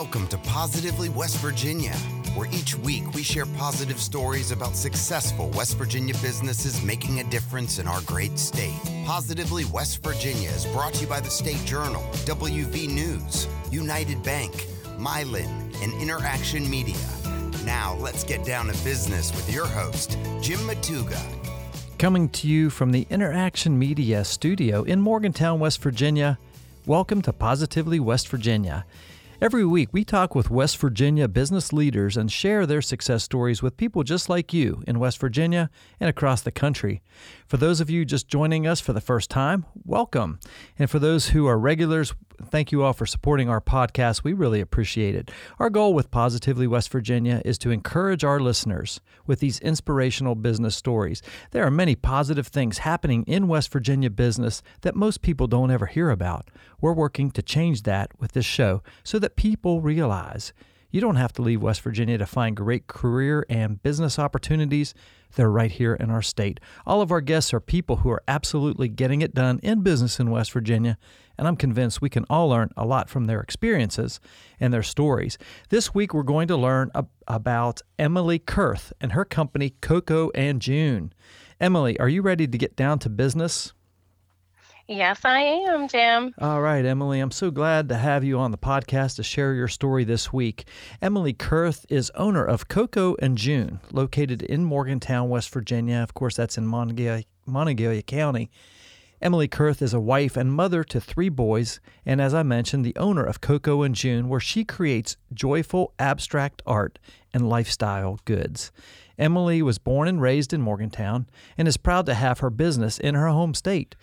Welcome to Positively West Virginia, where each week we share positive stories about successful West Virginia businesses making a difference in our great state. Positively West Virginia is brought to you by the State Journal, WV News, United Bank, Mylan, and Interaction Media. Now let's get down to business with your host, Jim Matuga. Coming to you from the Interaction Media studio in Morgantown, West Virginia. Welcome to Positively West Virginia. Every week, we talk with West Virginia business leaders and share their success stories with people just like you in West Virginia and across the country. For those of you just joining us for the first time, welcome. And for those who are regulars, thank you all for supporting our podcast. We really appreciate it. Our goal with Positively West Virginia is to encourage our listeners with these inspirational business stories. There are many positive things happening in West Virginia business that most people don't ever hear about. We're working to change that with this show so that people realize you don't have to leave West Virginia to find great career and business opportunities. They're right here in our state. All of our guests are people who are absolutely getting it done in business in West Virginia, and I'm convinced we can all learn a lot from their experiences and their stories. This week, we're going to learn ab- about Emily Kurth and her company, Coco and June. Emily, are you ready to get down to business? Yes, I am, Jim. All right, Emily, I'm so glad to have you on the podcast to share your story this week. Emily Kurth is owner of Coco and June, located in Morgantown, West Virginia. Of course, that's in Monongalia County. Emily Kurth is a wife and mother to three boys, and as I mentioned, the owner of Coco and June, where she creates joyful abstract art and lifestyle goods. Emily was born and raised in Morgantown and is proud to have her business in her home state.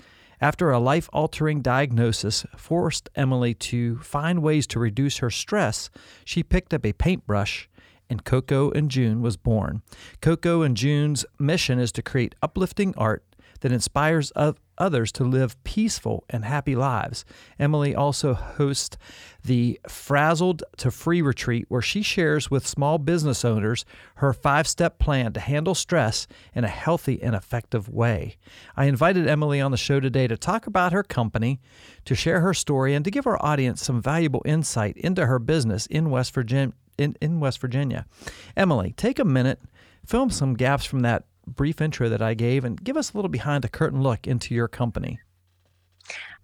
After a life altering diagnosis forced Emily to find ways to reduce her stress, she picked up a paintbrush and Coco and June was born. Coco and June's mission is to create uplifting art that inspires others to live peaceful and happy lives. Emily also hosts the Frazzled to Free retreat, where she shares with small business owners her five step plan to handle stress in a healthy and effective way. I invited Emily on the show today to talk about her company, to share her story, and to give our audience some valuable insight into her business in West Virginia. In, in West Virginia. Emily, take a minute, film some gaps from that brief intro that I gave and give us a little behind the curtain look into your company.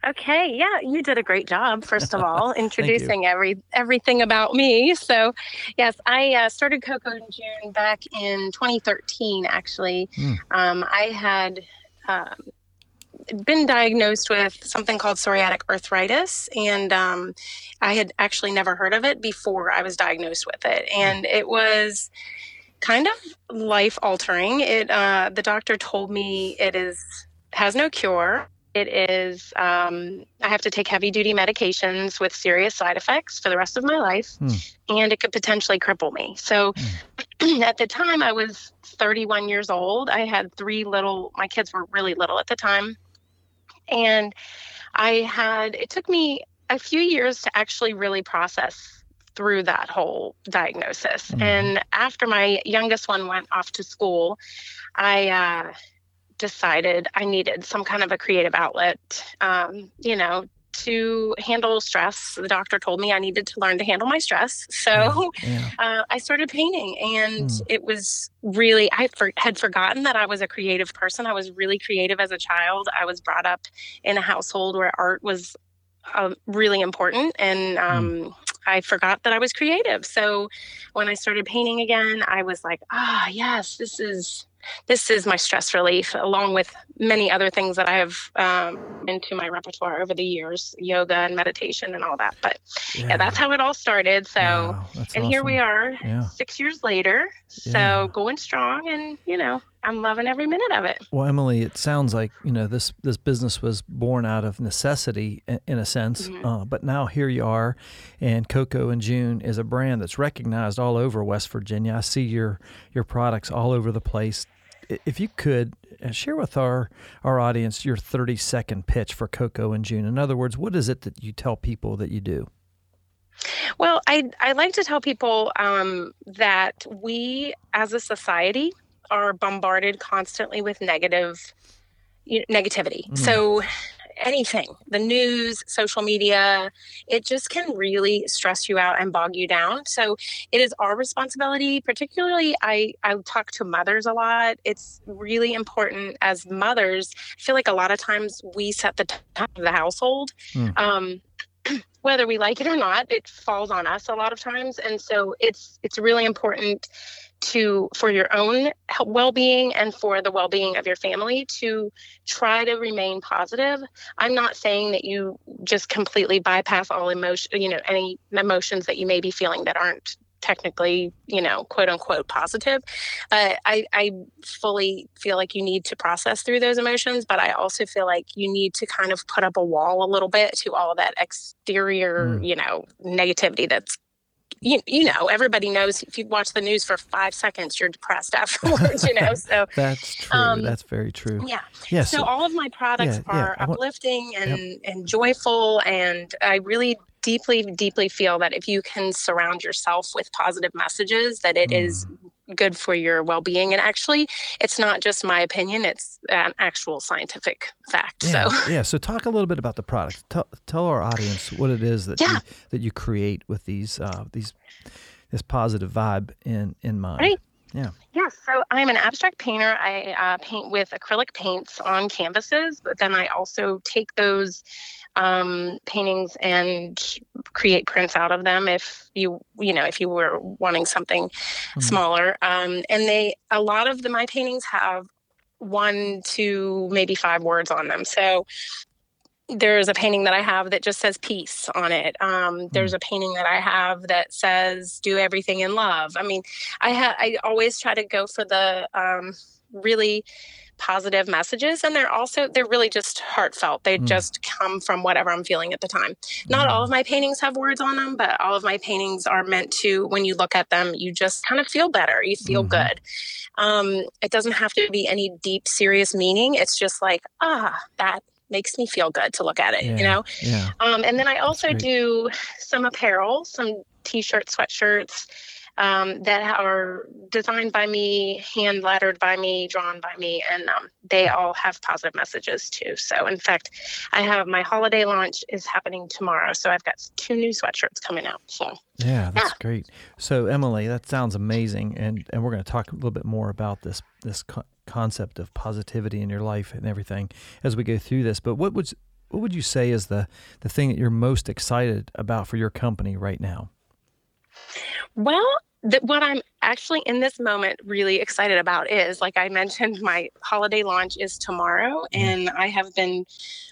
Okay, yeah, you did a great job. First of all, introducing every everything about me. So, yes, I uh, started Coco and June back in 2013. Actually, mm. um, I had um, been diagnosed with something called psoriatic arthritis, and um, I had actually never heard of it before I was diagnosed with it, and it was kind of life altering. It uh, the doctor told me it is has no cure. It is um, I have to take heavy duty medications with serious side effects for the rest of my life, hmm. and it could potentially cripple me. So, hmm. at the time, I was 31 years old. I had three little. My kids were really little at the time, and I had. It took me a few years to actually really process through that whole diagnosis. Mm-hmm. And after my youngest one went off to school, I uh, decided I needed some kind of a creative outlet, um, you know, to handle stress. The doctor told me I needed to learn to handle my stress. So yeah. uh, I started painting, and mm. it was really, I for, had forgotten that I was a creative person. I was really creative as a child. I was brought up in a household where art was uh, really important. And mm. um, mm. I forgot that I was creative. So when I started painting again, I was like, ah, yes, this is this is my stress relief, along with many other things that I have um, into my repertoire over the years, yoga and meditation and all that. But yeah, yeah that's how it all started. So, wow, and awesome. here we are, yeah. six years later. So yeah. going strong, and you know, I'm loving every minute of it. Well, Emily, it sounds like you know this this business was born out of necessity in a sense, mm-hmm. uh, but now here you are, and Coco and June is a brand that's recognized all over West Virginia. I see your your products all over the place. If you could uh, share with our our audience your 30 second pitch for Coco and June. In other words, what is it that you tell people that you do? Well, I I like to tell people um, that we as a society are bombarded constantly with negative you know, negativity. Mm. So anything the news social media it just can really stress you out and bog you down so it is our responsibility particularly i i talk to mothers a lot it's really important as mothers i feel like a lot of times we set the tone of the household mm. um whether we like it or not it falls on us a lot of times. And so it's it's really important to for your own well-being and for the well-being of your family to try to remain positive. I'm not saying that you just completely bypass all emotion you know any emotions that you may be feeling that aren't technically, you know, quote unquote positive. Uh, I, I fully feel like you need to process through those emotions, but I also feel like you need to kind of put up a wall a little bit to all that exterior, mm. you know, negativity that's you, you know, everybody knows if you watch the news for five seconds, you're depressed afterwards, you know. So that's true. Um, that's very true. Yeah. Yeah. So, so all of my products yeah, are yeah. uplifting and, yep. and joyful. And I really deeply, deeply feel that if you can surround yourself with positive messages, that it mm. is good for your well-being and actually it's not just my opinion it's an actual scientific fact yeah, so yeah so talk a little bit about the product tell, tell our audience what it is that yeah. you, that you create with these uh, these this positive vibe in in mind right yeah. Yeah. So I'm an abstract painter. I uh, paint with acrylic paints on canvases, but then I also take those um, paintings and create prints out of them if you you know if you were wanting something mm-hmm. smaller um, and they a lot of the my paintings have one to maybe five words on them so there's a painting that I have that just says peace on it. Um, there's hmm. a painting that I have that says do everything in love. I mean, I ha- I always try to go for the um, really positive messages and they're also they're really just heartfelt they mm. just come from whatever i'm feeling at the time not all of my paintings have words on them but all of my paintings are meant to when you look at them you just kind of feel better you feel mm-hmm. good um, it doesn't have to be any deep serious meaning it's just like ah that makes me feel good to look at it yeah. you know yeah. um, and then i also do some apparel some t-shirts sweatshirts um, that are designed by me, hand lettered by me, drawn by me, and um, they all have positive messages too. So, in fact, I have my holiday launch is happening tomorrow, so I've got two new sweatshirts coming out. So, yeah, that's yeah. great. So, Emily, that sounds amazing, and and we're going to talk a little bit more about this this concept of positivity in your life and everything as we go through this. But what would what would you say is the the thing that you're most excited about for your company right now? Well, that what I'm actually in this moment really excited about is like I mentioned, my holiday launch is tomorrow, and I have been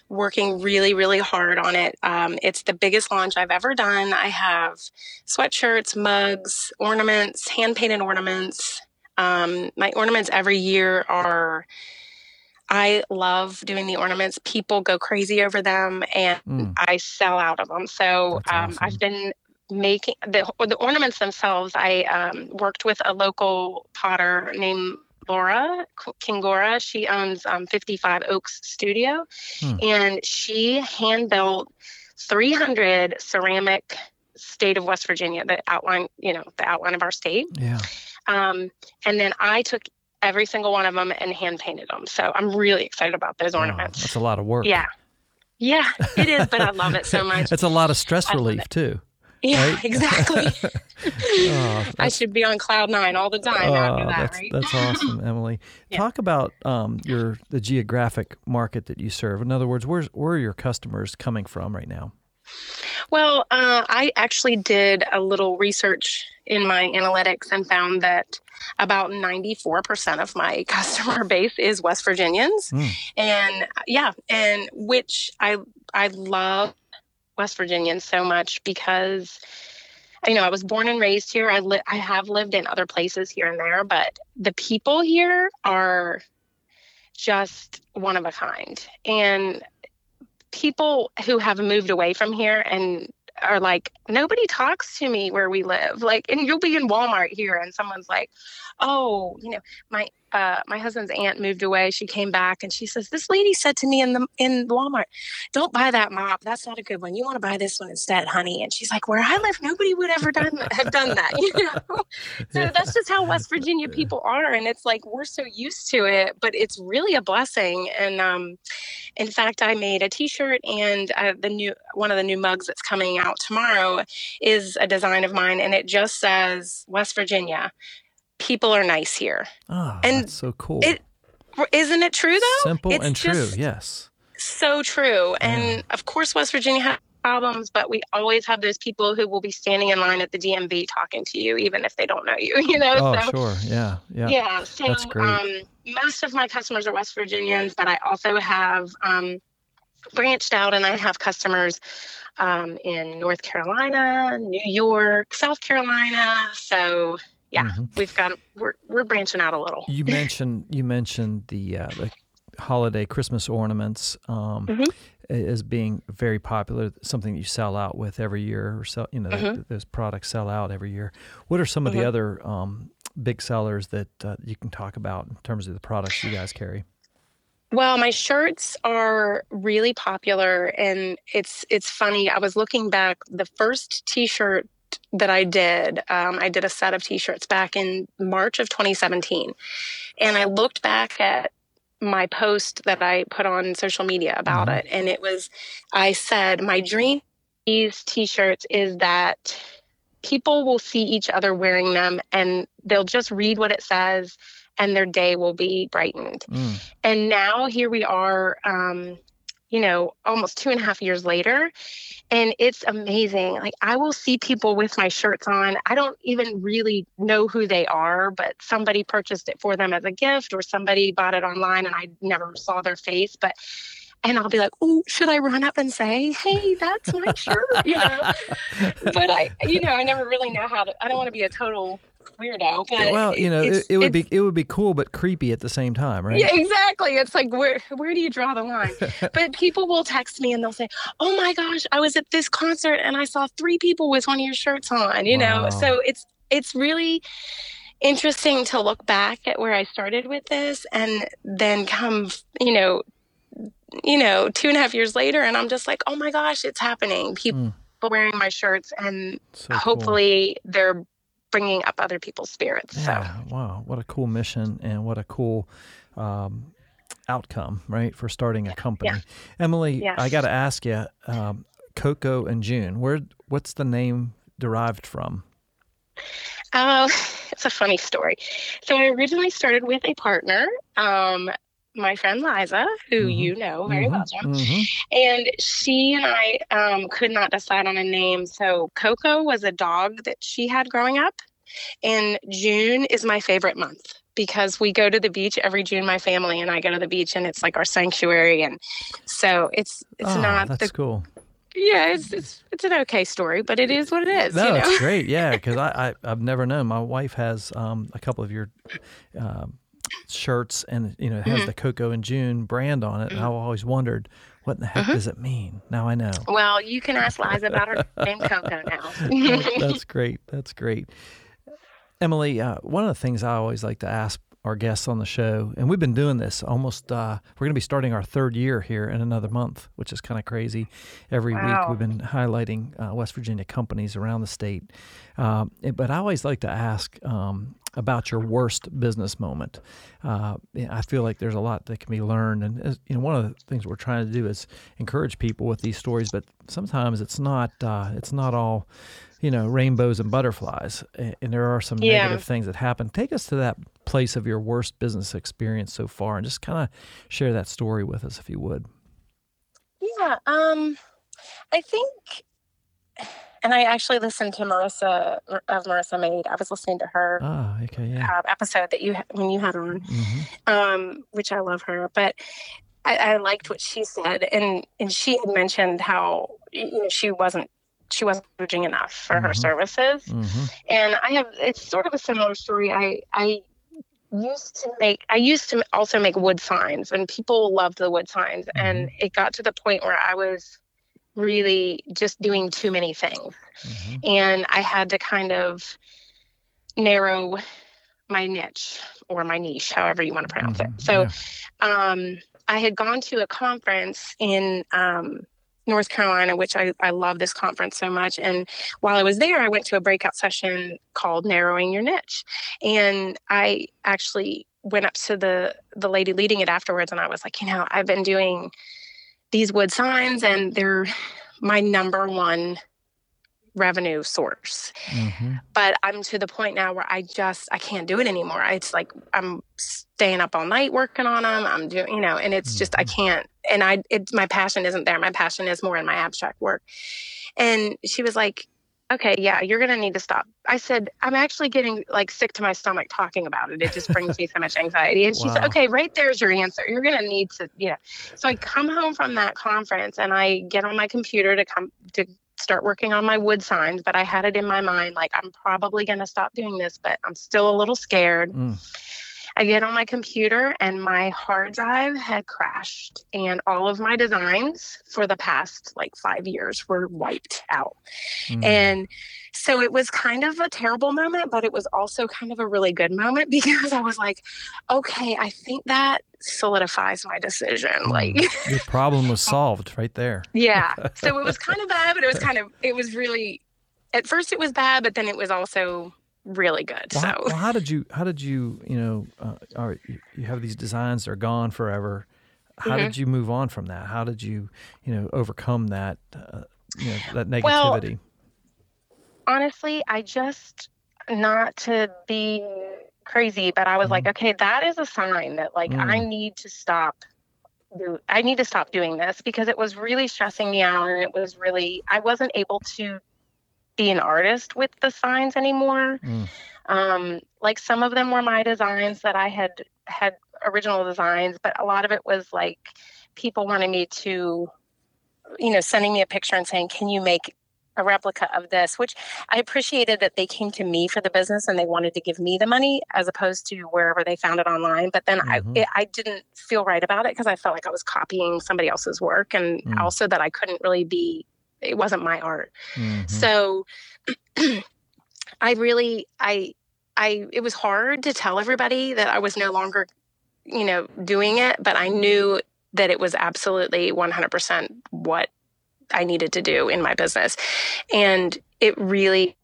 working really, really hard on it. Um, it's the biggest launch I've ever done. I have sweatshirts, mugs, ornaments, hand painted ornaments. Um, my ornaments every year are. I love doing the ornaments. People go crazy over them, and mm. I sell out of them. So um, awesome. I've been making the, the ornaments themselves, I um, worked with a local potter named Laura Kingora. She owns um, 55 Oaks Studio, hmm. and she hand built 300 ceramic state of West Virginia, the outline, you know, the outline of our state. Yeah. Um, and then I took every single one of them and hand painted them. So I'm really excited about those ornaments. that's a lot of work. Yeah. Yeah, it is, but I love it so much. It's a lot of stress relief too. Yeah, right? exactly. oh, I should be on cloud nine all the time oh, after that, that's, right? That's awesome, Emily. yeah. Talk about um, your the geographic market that you serve. In other words, where's where are your customers coming from right now? Well, uh, I actually did a little research in my analytics and found that about 94% of my customer base is West Virginians. Mm. And yeah, and which I I love West Virginians so much because you know I was born and raised here. I li- I have lived in other places here and there, but the people here are just one of a kind. And people who have moved away from here and are like nobody talks to me where we live. Like and you'll be in walmart here and someone's like oh you know my uh, my husband's aunt moved away. She came back and she says, "This lady said to me in the in Walmart, don't buy that mop. That's not a good one. You want to buy this one instead, honey." And she's like, "Where I live, nobody would ever done have done that." You know, so that's just how West Virginia people are, and it's like we're so used to it, but it's really a blessing. And um, in fact, I made a T-shirt, and uh, the new one of the new mugs that's coming out tomorrow is a design of mine, and it just says West Virginia people are nice here. Oh, and that's so cool. It isn't it true though? Simple it's and true. Yes. So true. And of course, West Virginia has problems, but we always have those people who will be standing in line at the DMV talking to you, even if they don't know you. You know. Oh, so, sure. Yeah. Yeah. Yeah. So, that's great. Um, most of my customers are West Virginians, but I also have um, branched out, and I have customers um, in North Carolina, New York, South Carolina. So yeah, mm-hmm. we've got we're we're branching out a little. You mentioned you mentioned the uh, the holiday Christmas ornaments um, mm-hmm. as being very popular, something that you sell out with every year, or sell you know mm-hmm. those products sell out every year. What are some of the mm-hmm. other um, big sellers that uh, you can talk about in terms of the products you guys carry? Well, my shirts are really popular and it's it's funny. I was looking back the first t-shirt that I did. Um, I did a set of t-shirts back in March of 2017, and I looked back at my post that I put on social media about mm-hmm. it, and it was I said my dream these t-shirts is that people will see each other wearing them and they'll just read what it says and their day will be brightened. Mm. And now here we are um, you know, almost two and a half years later. And it's amazing. Like, I will see people with my shirts on. I don't even really know who they are, but somebody purchased it for them as a gift or somebody bought it online and I never saw their face. But and I'll be like, "Oh, should I run up and say, "Hey, that's my shirt," you know? but I, you know, I never really know how to. I don't want to be a total weirdo. But well, you know, it, it, would be it would be cool but creepy at the same time, right? Yeah, exactly. It's like where where do you draw the line? but people will text me and they'll say, "Oh my gosh, I was at this concert and I saw three people with one of your shirts on." You wow. know, so it's it's really interesting to look back at where I started with this and then come, you know, you know, two and a half years later, and I'm just like, oh my gosh, it's happening. People mm. wearing my shirts, and so hopefully cool. they're bringing up other people's spirits. Yeah, so. wow, what a cool mission and what a cool um, outcome, right, for starting a company. Yeah. Emily, yes. I got to ask you, um, Coco and June, where what's the name derived from? Uh, it's a funny story. So I originally started with a partner. Um, my friend Liza, who mm-hmm. you know very mm-hmm. well, Jim. Mm-hmm. And she and I um, could not decide on a name. So Coco was a dog that she had growing up. And June is my favorite month because we go to the beach every June, my family and I go to the beach and it's like our sanctuary. And so it's it's oh, not that's the, cool. Yeah, it's, it's it's an okay story, but it is what it is. No, you know? it's great. Yeah, because I, I have never known. My wife has um, a couple of your um, shirts and you know it has mm-hmm. the Coco and June brand on it. Mm-hmm. I always wondered what in the heck mm-hmm. does it mean? Now I know. Well, you can ask Liza about her name Coco now. That's great. That's great. Emily, uh, one of the things I always like to ask our guests on the show, and we've been doing this almost. Uh, we're going to be starting our third year here in another month, which is kind of crazy. Every wow. week we've been highlighting uh, West Virginia companies around the state. Um, but I always like to ask um, about your worst business moment. Uh, I feel like there's a lot that can be learned, and uh, you know, one of the things we're trying to do is encourage people with these stories. But sometimes it's not. Uh, it's not all you know rainbows and butterflies and there are some yeah. negative things that happen take us to that place of your worst business experience so far and just kind of share that story with us if you would yeah um i think and I actually listened to Marissa of Marissa Made. I was listening to her oh, okay, yeah. uh, episode that you when you had on, mm-hmm. um, which I love her. But I, I, liked what she said, and and she had mentioned how you know she wasn't she wasn't charging enough for mm-hmm. her services. Mm-hmm. And I have it's sort of a similar story. I I used to make I used to also make wood signs and people loved the wood signs mm-hmm. and it got to the point where I was really just doing too many things. Mm-hmm. And I had to kind of narrow my niche or my niche, however you want to pronounce mm-hmm. it. So, yeah. um, I had gone to a conference in um, North Carolina, which I, I love this conference so much. And while I was there, I went to a breakout session called Narrowing Your Niche. And I actually went up to the the lady leading it afterwards and I was like, you know, I've been doing these wood signs and they're my number one revenue source. Mm-hmm. But I'm to the point now where I just I can't do it anymore. It's like I'm staying up all night working on them. I'm doing, you know, and it's mm-hmm. just I mm-hmm. can't. And I, it's my passion isn't there. My passion is more in my abstract work. And she was like, "Okay, yeah, you're gonna need to stop." I said, "I'm actually getting like sick to my stomach talking about it. It just brings me so much anxiety." And she wow. said, "Okay, right there's your answer. You're gonna need to, you know." So I come home from that conference and I get on my computer to come to start working on my wood signs, but I had it in my mind like I'm probably going to stop doing this, but I'm still a little scared. Mm. I get on my computer and my hard drive had crashed, and all of my designs for the past like five years were wiped out. Mm. And so it was kind of a terrible moment, but it was also kind of a really good moment because I was like, okay, I think that solidifies my decision. Mm. Like your problem was solved right there. yeah. So it was kind of bad, but it was kind of, it was really, at first it was bad, but then it was also really good. Well, so, how, well, how did you? How did you? You know, uh, all right, you, you have these designs; they're gone forever. How mm-hmm. did you move on from that? How did you, you know, overcome that, uh, you know, that negativity? Well, honestly, I just not to be crazy, but I was mm-hmm. like, okay, that is a sign that like mm. I need to stop. Do, I need to stop doing this because it was really stressing me out, and it was really I wasn't able to be an artist with the signs anymore. Mm. Um, like some of them were my designs that I had had original designs, but a lot of it was like people wanted me to, you know, sending me a picture and saying, "Can you make a replica of this?" Which I appreciated that they came to me for the business and they wanted to give me the money as opposed to wherever they found it online. But then mm-hmm. I it, I didn't feel right about it because I felt like I was copying somebody else's work, and mm. also that I couldn't really be it wasn't my art. Mm-hmm. So I really I I it was hard to tell everybody that I was no longer you know doing it, but I knew that it was absolutely 100% what I needed to do in my business. And it really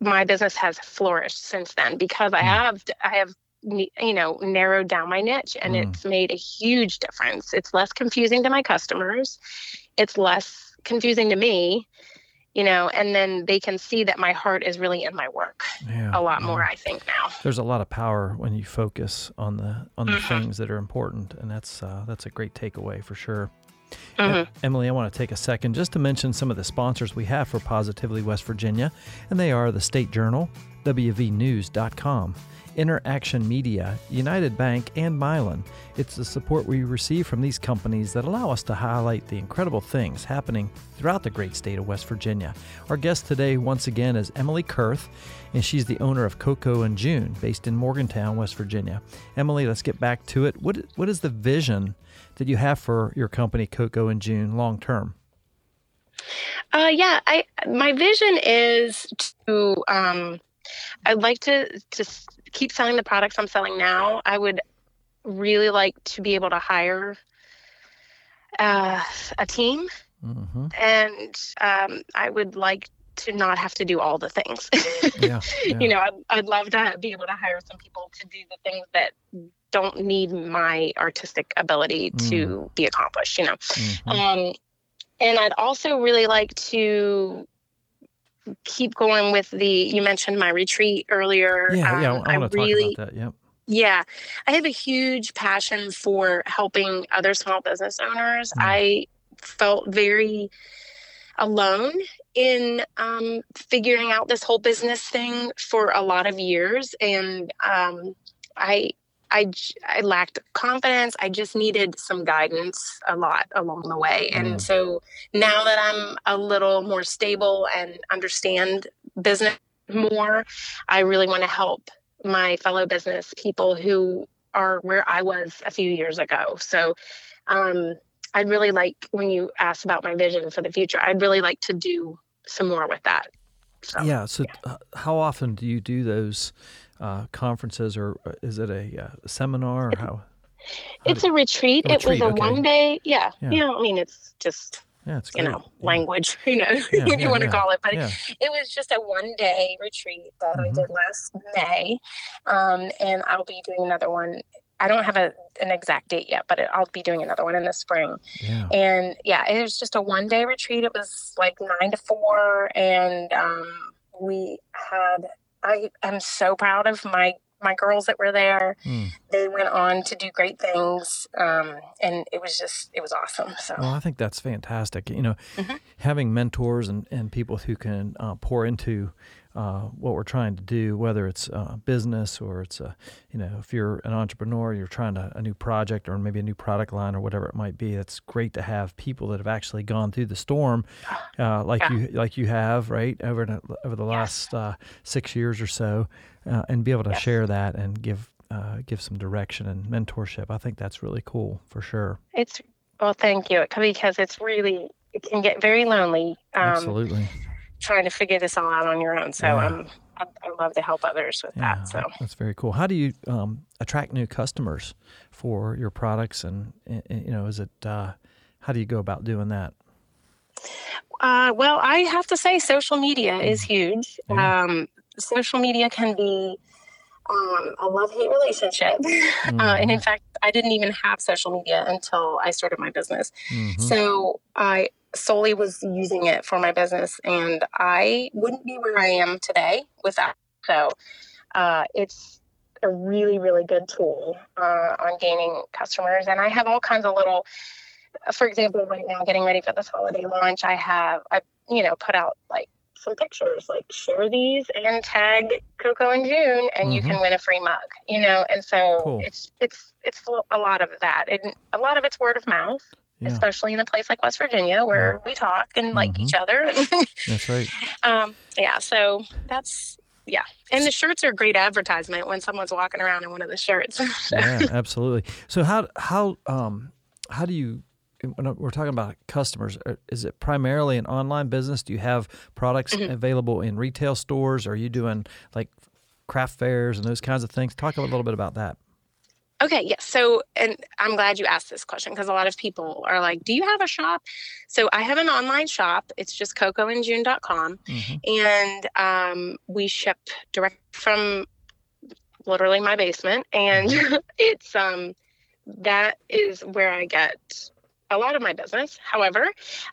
my business has flourished since then because I mm. have I have you know narrowed down my niche and mm. it's made a huge difference. It's less confusing to my customers. It's less confusing to me you know and then they can see that my heart is really in my work yeah, a lot yeah. more i think now there's a lot of power when you focus on the on the mm-hmm. things that are important and that's uh, that's a great takeaway for sure mm-hmm. Emily, I want to take a second just to mention some of the sponsors we have for Positively West Virginia, and they are the State Journal, WVNews.com, Interaction Media, United Bank, and Mylan. It's the support we receive from these companies that allow us to highlight the incredible things happening throughout the great state of West Virginia. Our guest today, once again, is Emily Kurth, and she's the owner of Coco and June, based in Morgantown, West Virginia. Emily, let's get back to it. What what is the vision that you have for your company, Coco and June, long term? Uh, yeah, I my vision is to um, I'd like to to keep selling the products I'm selling now. I would really like to be able to hire uh, a team, mm-hmm. and um, I would like to not have to do all the things. yeah, yeah. You know, I'd, I'd love to be able to hire some people to do the things that don't need my artistic ability mm. to be accomplished. You know, mm-hmm. um, and I'd also really like to keep going with the you mentioned my retreat earlier. Yeah um, yeah i, I want to really, talk about that yep. Yeah i have a huge passion for helping other small business owners. Mm. i felt very alone in um, figuring out this whole business thing for a lot of years and um, i I, I lacked confidence. I just needed some guidance a lot along the way. And mm. so now that I'm a little more stable and understand business more, I really want to help my fellow business people who are where I was a few years ago. So, um, I'd really like when you ask about my vision for the future, I'd really like to do some more with that. So, yeah. So, yeah. how often do you do those uh, conferences, or uh, is it a, uh, seminar, or how? how it's a retreat. a It was a okay. one day. Yeah. Yeah. You know, I mean, it's just yeah, it's you great. know Yeah. language. You know, Yeah, what yeah, you want to call it, but yeah. it was just a one day retreat that I Mhm. did last May, um, and I'll be doing another one. I don't have a, an exact date yet, but it, I'll be doing another one in the spring. Yeah. And yeah, it was just a one day retreat. It was like nine to four, and um, we had. I am so proud of my my girls that were there. Hmm. They went on to do great things, um, and it was just it was awesome. So Well, I think that's fantastic. You know, Mhm. having mentors and, and people who can uh, pour into uh, what we're trying to do, whether it's uh, business or it's a, you know, if you're an entrepreneur, you're trying to, a new project or maybe a new product line or whatever it might be. It's great to have people that have actually gone through the storm, uh, like Yeah. you like you have, right, over the, over the Yes. last uh, six years or so, uh, and be able to Yes. share that and give uh, give some direction and mentorship. I think that's really cool for sure. it's well, thank you because it's really it can get very lonely um, Absolutely. Trying to figure this all out on your own. So Yeah. um, I, I love to help others with Yeah, that. So. that's very cool. How do you um, attract new customers for your products, and, and you know, is it uh, how do you go about doing that? Uh, well, I have to say, social media is huge. Mm. Yeah. Um, social media can be um, a love hate relationship. uh, and Mm-hmm. in fact, I didn't even have social media until I started my business. Mhm. So I solely was using it for my business, and I wouldn't be where I am today without. So uh, it's a really, really good tool uh, on gaining customers. And I have all kinds of little, for example, right now, getting ready for this holiday launch, I have, I, you know, put out like some pictures, like share these and tag Coco and June, and you Mhm. can win a free mug, you know. And so Cool. it's it's it's a lot of that, and a lot of it's word of mouth Yeah, especially in a place like West Virginia where we talk and like Mm-hmm. each other. that's right. um, yeah, so that's yeah, and the shirts are a great advertisement when someone's walking around in one of the shirts. So- Yeah, absolutely. So how how um how do you when we're talking about customers, uh, is it primarily an online business? Do you have products Mm-hmm. available in retail stores? Are you doing like craft fairs and those kinds of things? Talk a little bit about that. Okay, yes. So, and I'm glad you asked this question because a lot of people are like, "Do you have a shop?" So, I have an online shop. It's just cocoandjune.com, Mhm. and um, we ship direct from literally my basement, and it's um, that is where I get a lot of my business. However,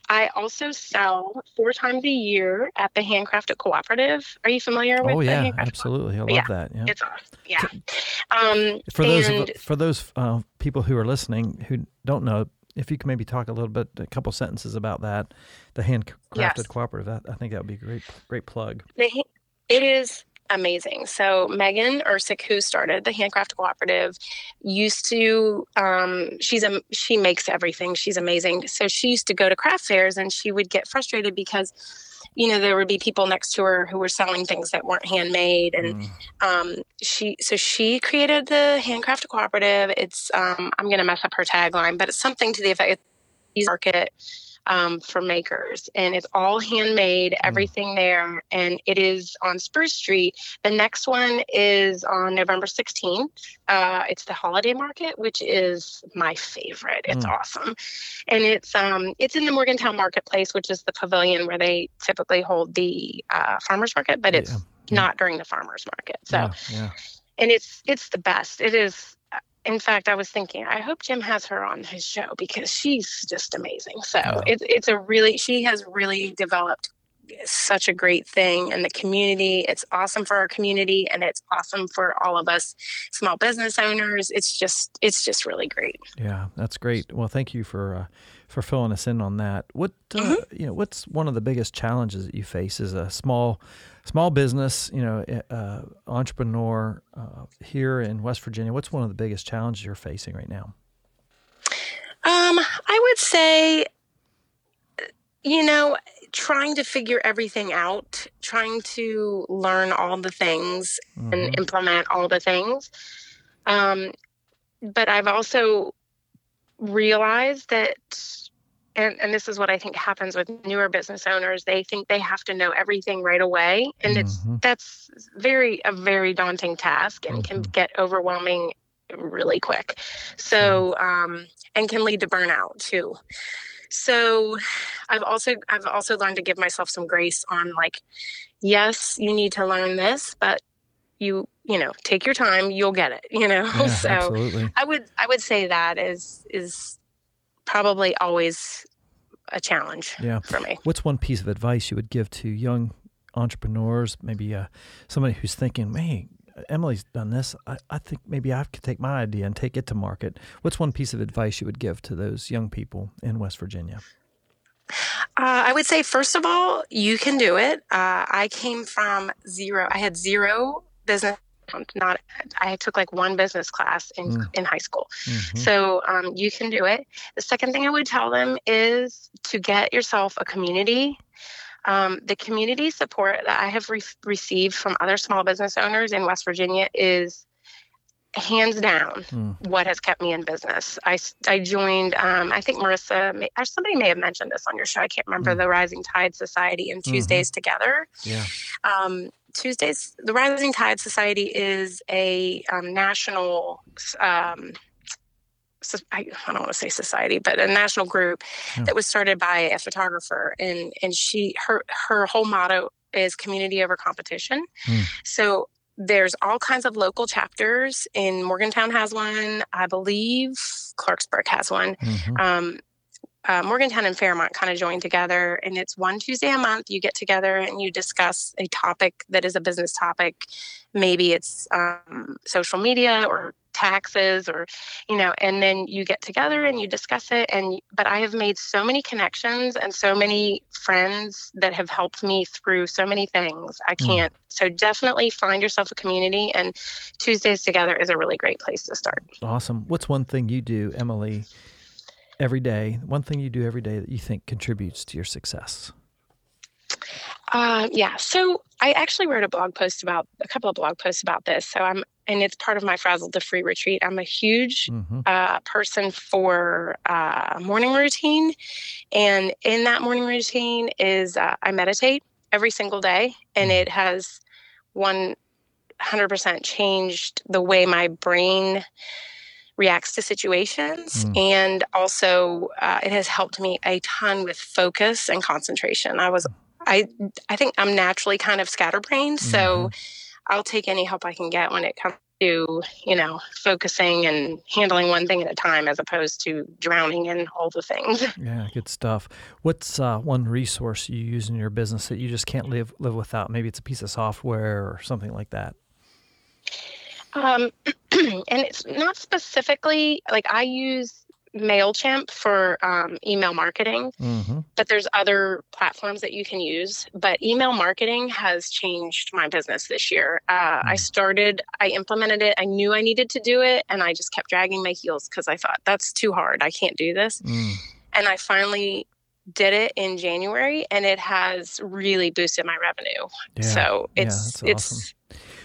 I also sell four times a year at the Handcrafted Cooperative. Are you familiar with that? Oh yeah, absolutely. I love Yeah. that. Yeah. It's awesome. Yeah. Um, For those and for those uh, people who are listening who don't know, if you could maybe talk a little bit, a couple sentences about that, the handcrafted Yes. cooperative. That, I think that would be a great, great plug. it is amazing. So Megan Ursick, who started the Handcraft Cooperative, used to. Um, she's a she makes everything. She's amazing. So she used to go to craft fairs and she would get frustrated because. You know, there would be people next to her who were selling things that weren't handmade, and Mm. um, she so she created the handcraft cooperative it's um, i'm going to mess up her tagline but it's something to the effect market um, for makers and it's all handmade everything there and it is on spruce street. The next one is on november 16th uh, it's the holiday market which is my favorite. It's Mm. awesome. And it's um it's in the morgantown marketplace which is the pavilion where they typically hold the uh, farmers market but it's Yeah, yeah. not during the farmers market so yeah, yeah. and it's it's the best. It is in fact i was thinking i hope jim has her on his show because she's just amazing so Yeah. it's it's a really she has really developed such a great thing in the community it's awesome for our community and it's awesome for all of us small business owners it's just it's just really great Yeah, that's great. Well, thank you for uh, for filling us in on that. What uh, Mm-hmm. you know? What's one of the biggest challenges that you face as a small small business? You know, uh, entrepreneur uh, here in West Virginia. What's one of the biggest challenges you're facing right now? Um, I would say, you know, trying to figure everything out, trying to learn all the things Mhm. and implement all the things. Um, but I've also realized that, and, and this is what I think happens with newer business owners. They think they have to know everything right away. And mm-hmm. it's that's very a very daunting task and mm-hmm. can get overwhelming really quick. So um and can lead to burnout too. So I've also I've also learned to give myself some grace on like, yes, you need to learn this, but you you know take your time you'll get it you know yeah, so absolutely. i would i would say that is is probably always a challenge yeah. for me. What's one piece of advice you would give to young entrepreneurs, maybe uh, somebody who's thinking, man, Emily's done this. I, I think maybe I could take my idea and take it to market. What's one piece of advice you would give to those young people in West Virginia? Uh, I would say, first of all, you can do it. Uh, I came from zero. I had zero business not i took like one business class in, mm. in high school mm-hmm. so um, you can do it the second thing i would tell them is to get yourself a community um, the community support that i have re- received from other small business owners in west virginia is hands down mm. what has kept me in business i, I joined um, i think marissa may, somebody may have mentioned this on your show i can't remember mm. the rising tide society and mm-hmm. tuesdays mm-hmm. together yeah um, Tuesdays, the Rising Tide Society is a um, national, um, so I, I, don't want to say society, but a national group yeah. that was started by a photographer, and and she her her whole motto is community over competition. Mm. So there's all kinds of local chapters in morgantown has one i believe clarksburg has one mm-hmm. um, uh, Morgantown and Fairmont kind of join together, and it's one Tuesday a month. You get together and you discuss a topic that is a business topic. Maybe it's um, social media or taxes, or you know, and then you get together and you discuss it. And but I have made so many connections and so many friends that have helped me through so many things. I hmm. can't. Mm. So definitely find yourself a community, and Tuesdays together is a really great place to start. Awesome. What's one thing you do, Emily? Every day, one thing you do every day that you think contributes to your success? Uh, yeah. So I actually wrote a blog post about a couple of blog posts about this. So I'm, and it's part of my Frazzled to Free retreat. I'm a huge mm-hmm. uh, person for uh, morning routine. And in that morning routine is uh, I meditate every single day. And mm. it has 100% changed the way my brain reacts to situations. Mm. And also, uh, it has helped me a ton with focus and concentration. I was, I, I think I'm naturally kind of scatterbrained, mm-hmm. so I'll take any help I can get when it comes to you know focusing and handling one thing at a time as opposed to drowning in all the things yeah good stuff what's uh, one resource you use in your business that you just can't live live without maybe it's a piece of software or something like that um, and it's not specifically like I use MailChimp for um, email marketing, mm-hmm. but there's other platforms that you can use. But email marketing has changed my business this year. Uh, mm. I started, I implemented it. I knew I needed to do it, and I just kept dragging my heels because I thought that's too hard. I can't do this. Mm. And I finally did it in January, and it has really boosted my revenue. Yeah. So it's yeah, it's. Awesome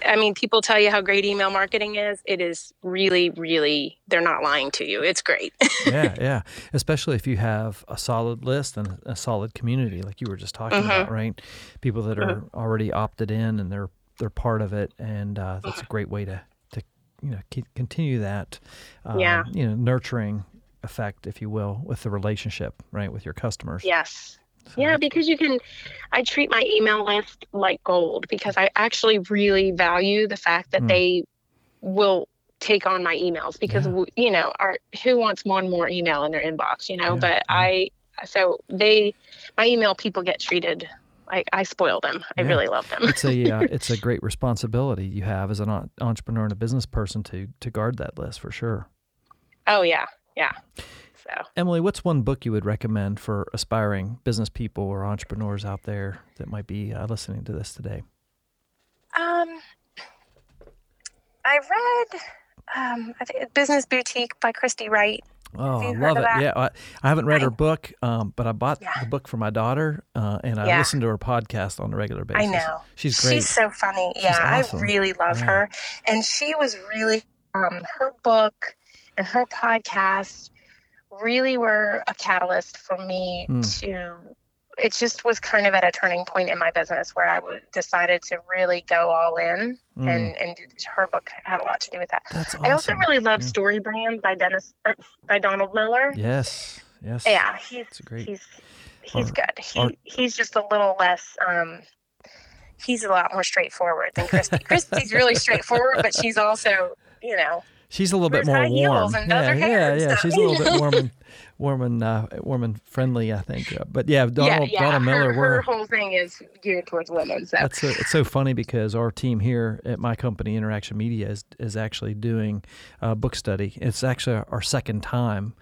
I mean, people tell you how great email marketing is. It is really, really, they're not lying to you. It's great. yeah, yeah. Especially if you have a solid list and a solid community, like you were just talking mm-hmm. about, right? People that are mm-hmm. already opted in and they're they're part of it, and uh, that's a great way to to you know keep, continue that. Um, yeah. You know, nurturing effect, if you will, with the relationship, right, with your customers. Yes. Yeah, because you can, I treat my email list like gold because I actually really value the fact that mm. they will take on my emails because yeah. you know, our who wants one more email in their inbox, you know? Yeah. But yeah. I, so they, my email people get treated like I spoil them. I really love them. it's a uh, it's a great responsibility you have as an entrepreneur and a business person to to guard that list for sure. Oh yeah, yeah. So, Emily, what's one book you would recommend for aspiring business people or entrepreneurs out there that might be uh, listening to this today? Um, I read um, I think Business Boutique by Christy Wright. Oh, I love it! Yeah, I, I, haven't read her book, um, but I bought yeah. the book for my daughter, uh, and I yeah. listen to her podcast on a regular basis. I know she's great. She's so funny. She's yeah, awesome. I really love yeah. her, and she was really um, her book and her podcast really were a catalyst for me mm. to it just was kind of at a turning point in my business where I decided to really go all in, mm. and and her book had a lot to do with that. That's awesome. I also really love yeah. Story Brand by Dennis er, by Donald Miller. Yes, yes. Yeah, he's great. He's he's good. He he's just a little less. um He's a lot more straightforward than Christy. Christy's really straightforward, but she's also, you know, she's a little bit more warm. Yeah, yeah, yeah. She's a little bit warm and warm and uh, warm and friendly, I think. Uh, but yeah, Donald, yeah, yeah. Donald Miller. Her, her whole thing is geared towards women. So that's it's so funny because our team here at my company, Interaction Media, is is actually doing a book study. It's actually our second time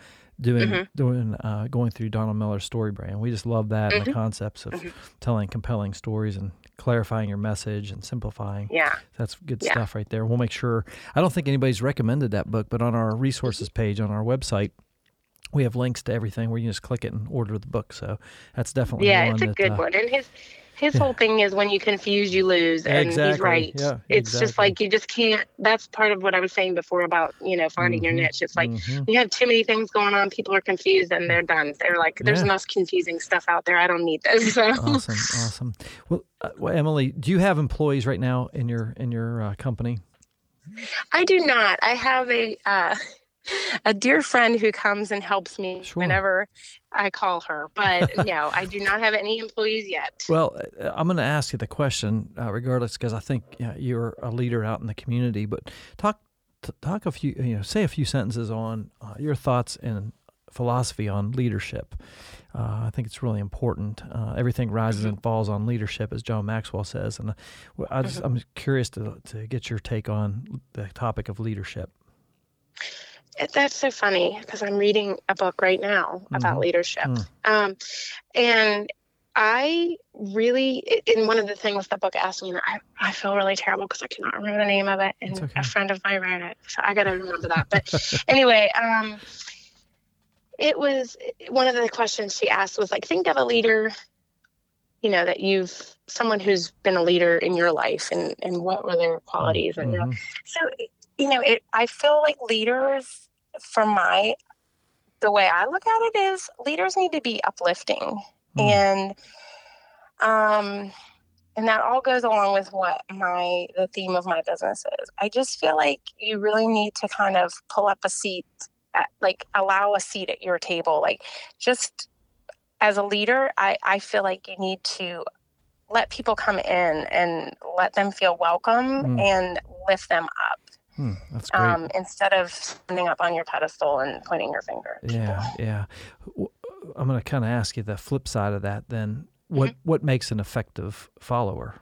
doing mm-hmm. doing uh, going through Donald Miller's StoryBrand. We just love that mm-hmm. and the mm-hmm. concepts of mm-hmm. telling compelling stories and clarifying your message and simplifying. Yeah, that's good yeah. stuff right there. We'll make sure. I don't think anybody's recommended that book, but on our resources mm-hmm. page on our website, we have links to everything where you just click it and order the book. So that's definitely yeah, it's a that, good uh, one. And his his whole thing is when you confuse, you lose, and exactly. he's right. Yeah, it's exactly. just like you just can't. That's part of what I was saying before about you know finding mm-hmm. your niche. It's like mm-hmm. you have too many things going on. People are confused and they're done. They're like, there's yeah. enough confusing stuff out there. I don't need this. So. Awesome, awesome. Well, uh, well, Emily, do you have employees right now in your in your uh, company? I do not. I have a. Uh, a dear friend who comes and helps me sure. whenever I call her. But no, I do not have any employees yet. Well, uh, I'm going to ask you the question uh, regardless because I think you're a leader out in the community. But talk talk a few, you know, say a few sentences on uh, your thoughts and philosophy on leadership. Uh, I think it's really important. Uh, everything rises mm-hmm. and falls on leadership, as John Maxwell says. And uh, I just, mm-hmm. I'm curious to, to get your take on the topic of leadership. That's so funny because I'm reading a book right now about mm-hmm. leadership. Mm. Um, and I really, in one of the things the book asked me, and I, I feel really terrible because I cannot remember the name of it. And okay. a friend of mine wrote it. So I got to remember that. But anyway, um, it was one of the questions she asked was like, think of a leader, you know, that you've, someone who's been a leader in your life and, and what were their qualities. Mm-hmm. And you know, so you know, it, I feel like leaders, from my, the way I look at it is leaders need to be uplifting. Mm. And, um, and that all goes along with what my the theme of my business is i just feel like you really need to kind of pull up a seat at, like allow a seat at your table like just as a leader i i feel like you need to let people come in and let them feel welcome mm. and lift them up Hmm, that's great. Um, instead of standing up on your pedestal and pointing your finger. Yeah, yeah. I'm going to kind of ask you the flip side of that. Then, what mm-hmm. what makes an effective follower?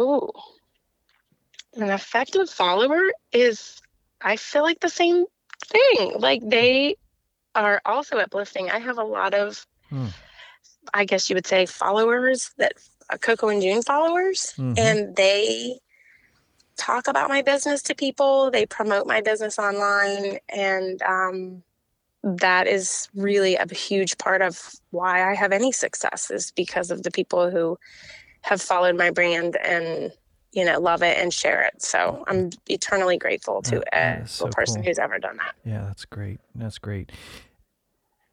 Ooh, an effective follower is, I feel like the same thing. Like they are also uplifting. I have a lot of, hmm. I guess you would say, followers that uh, Coco and June followers, mm-hmm. and they talk about my business to people. They promote my business online, and um, that is really a huge part of why I have any success is because of the people who have followed my brand and you know love it and share it. So I'm eternally grateful to that, a person cool. who's ever done that. Yeah, that's great. That's great.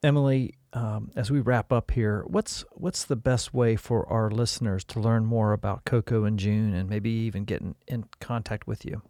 Emily, um, as we wrap up here, what's what's the best way for our listeners to learn more about Coco and June, and maybe even get in, in contact with you?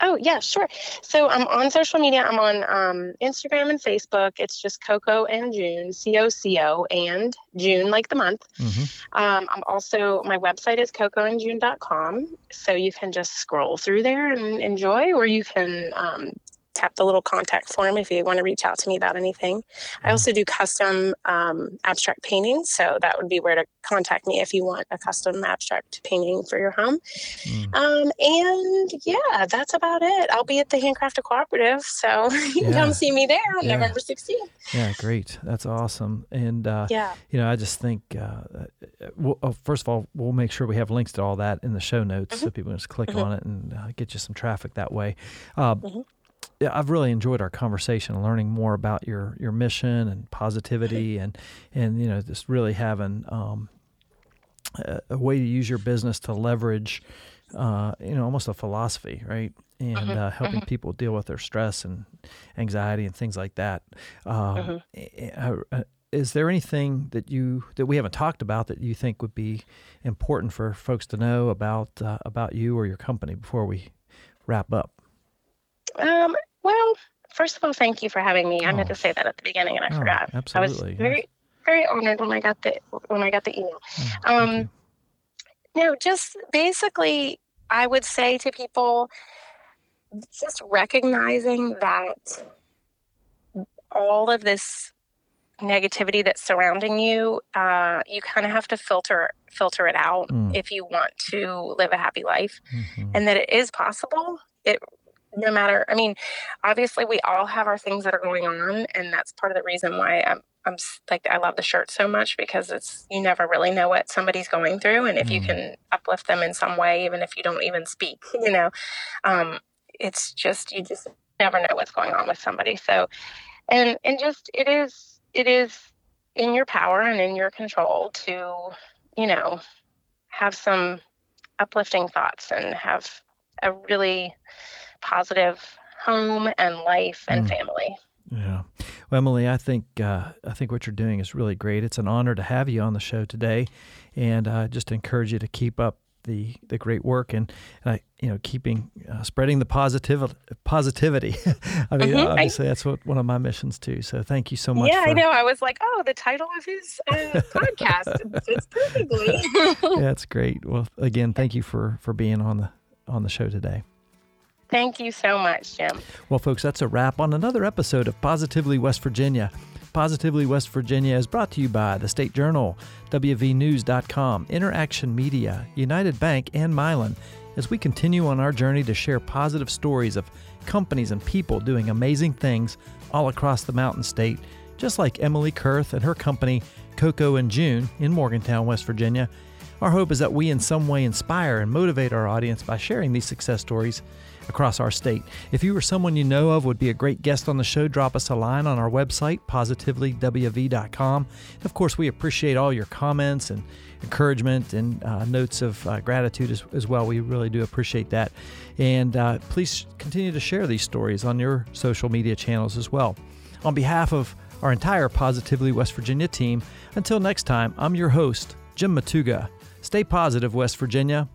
Oh yeah, sure. So I'm on social media. I'm on um, Instagram and Facebook. It's just Coco and June, C O C O and June, like the month. Mm-hmm. Um, I'm also my website is cocoandjune.com, so you can just scroll through there and enjoy, or you can um, tap the little contact form if you want to reach out to me about anything. I mm-hmm. also do custom um, abstract paintings, so that would be where to contact me if you want a custom abstract painting for your home. Mm. Um, and yeah, that's about it. I'll be at the Handcrafted Cooperative, so you can yeah. come see me there on yeah. November 16th. Yeah, great. That's awesome. And uh, yeah, you know, I just think, uh, we'll, oh, first of all, we'll make sure we have links to all that in the show notes mm-hmm. so people can just click mm-hmm. on it and uh, get you some traffic that way. Uh, mm-hmm yeah, I've really enjoyed our conversation, learning more about your your mission and positivity, and and you know just really having um, a, a, way to use your business to leverage, uh, you know, almost a philosophy, right? and Mhm, uh, helping mhm. people deal with their stress and anxiety and things like that. Um, Mhm. eh, uh, uh, Is there anything that you that we haven't talked about that you think would be important for folks to know about uh, about you or your company before we wrap up? Um, well, first of all, thank you for having me. I meant Oh. to say that at the beginning and I Oh, forgot. absolutely, I was very, very honored when I got the when I got the email. Oh, Um. No, just basically, I would say to people, just recognizing that all of this negativity that's surrounding you, uh, you kind of have to filter filter it out Mm. if you want to live a happy life, Mhm. and that it is possible. It no matter. I mean, obviously, we all have our things that are going on, and that's part of the reason why I'm. I'm like I love the shirt so much because it's you never really know what somebody's going through, and if you Mm. can uplift them in some way, even if you don't even speak, you know, um, it's just you just never know what's going on with somebody. So, and and just it is it is in your power and in your control to you know have some uplifting thoughts and have a really positive home and life and Mm. family. Yeah. Well, Emily, I think uh, I think what you're doing is really great. It's an honor to have you on the show today, and I just encourage you to keep up the the great work and uh, you know keeping uh, spreading the positive positivity. I mean, Mhm. I- obviously that's what one of my missions too. So thank you so much. yeah, for, I know. I was like, oh, the title of his uh, podcast it fits perfectly. Yeah, it's great. Well, again, thank you for for being on the on the show today. Thank you so much, Jim. Well, folks, that's a wrap on another episode of Positively West Virginia. Positively West Virginia is brought to you by the State Journal, WVNews.com, Interaction Media, United Bank, and Mylan as we continue on our journey to share positive stories of companies and people doing amazing things all across the Mountain State, just like Emily Kurth and her company, Coco and June, in Morgantown, West Virginia. Our hope is that we in some way inspire and motivate our audience by sharing these success stories across our state. If you or someone you know of would be a great guest on the show, drop us a line on our website, positivelywv.com. And of course, we appreciate all your comments and encouragement and uh, notes of uh, gratitude as, as well. We really do appreciate that. And uh, please continue to share these stories on your social media channels as well. On behalf of our entire Positively West Virginia team, until next time, I'm your host, Jim Matuga. Stay positive, West Virginia.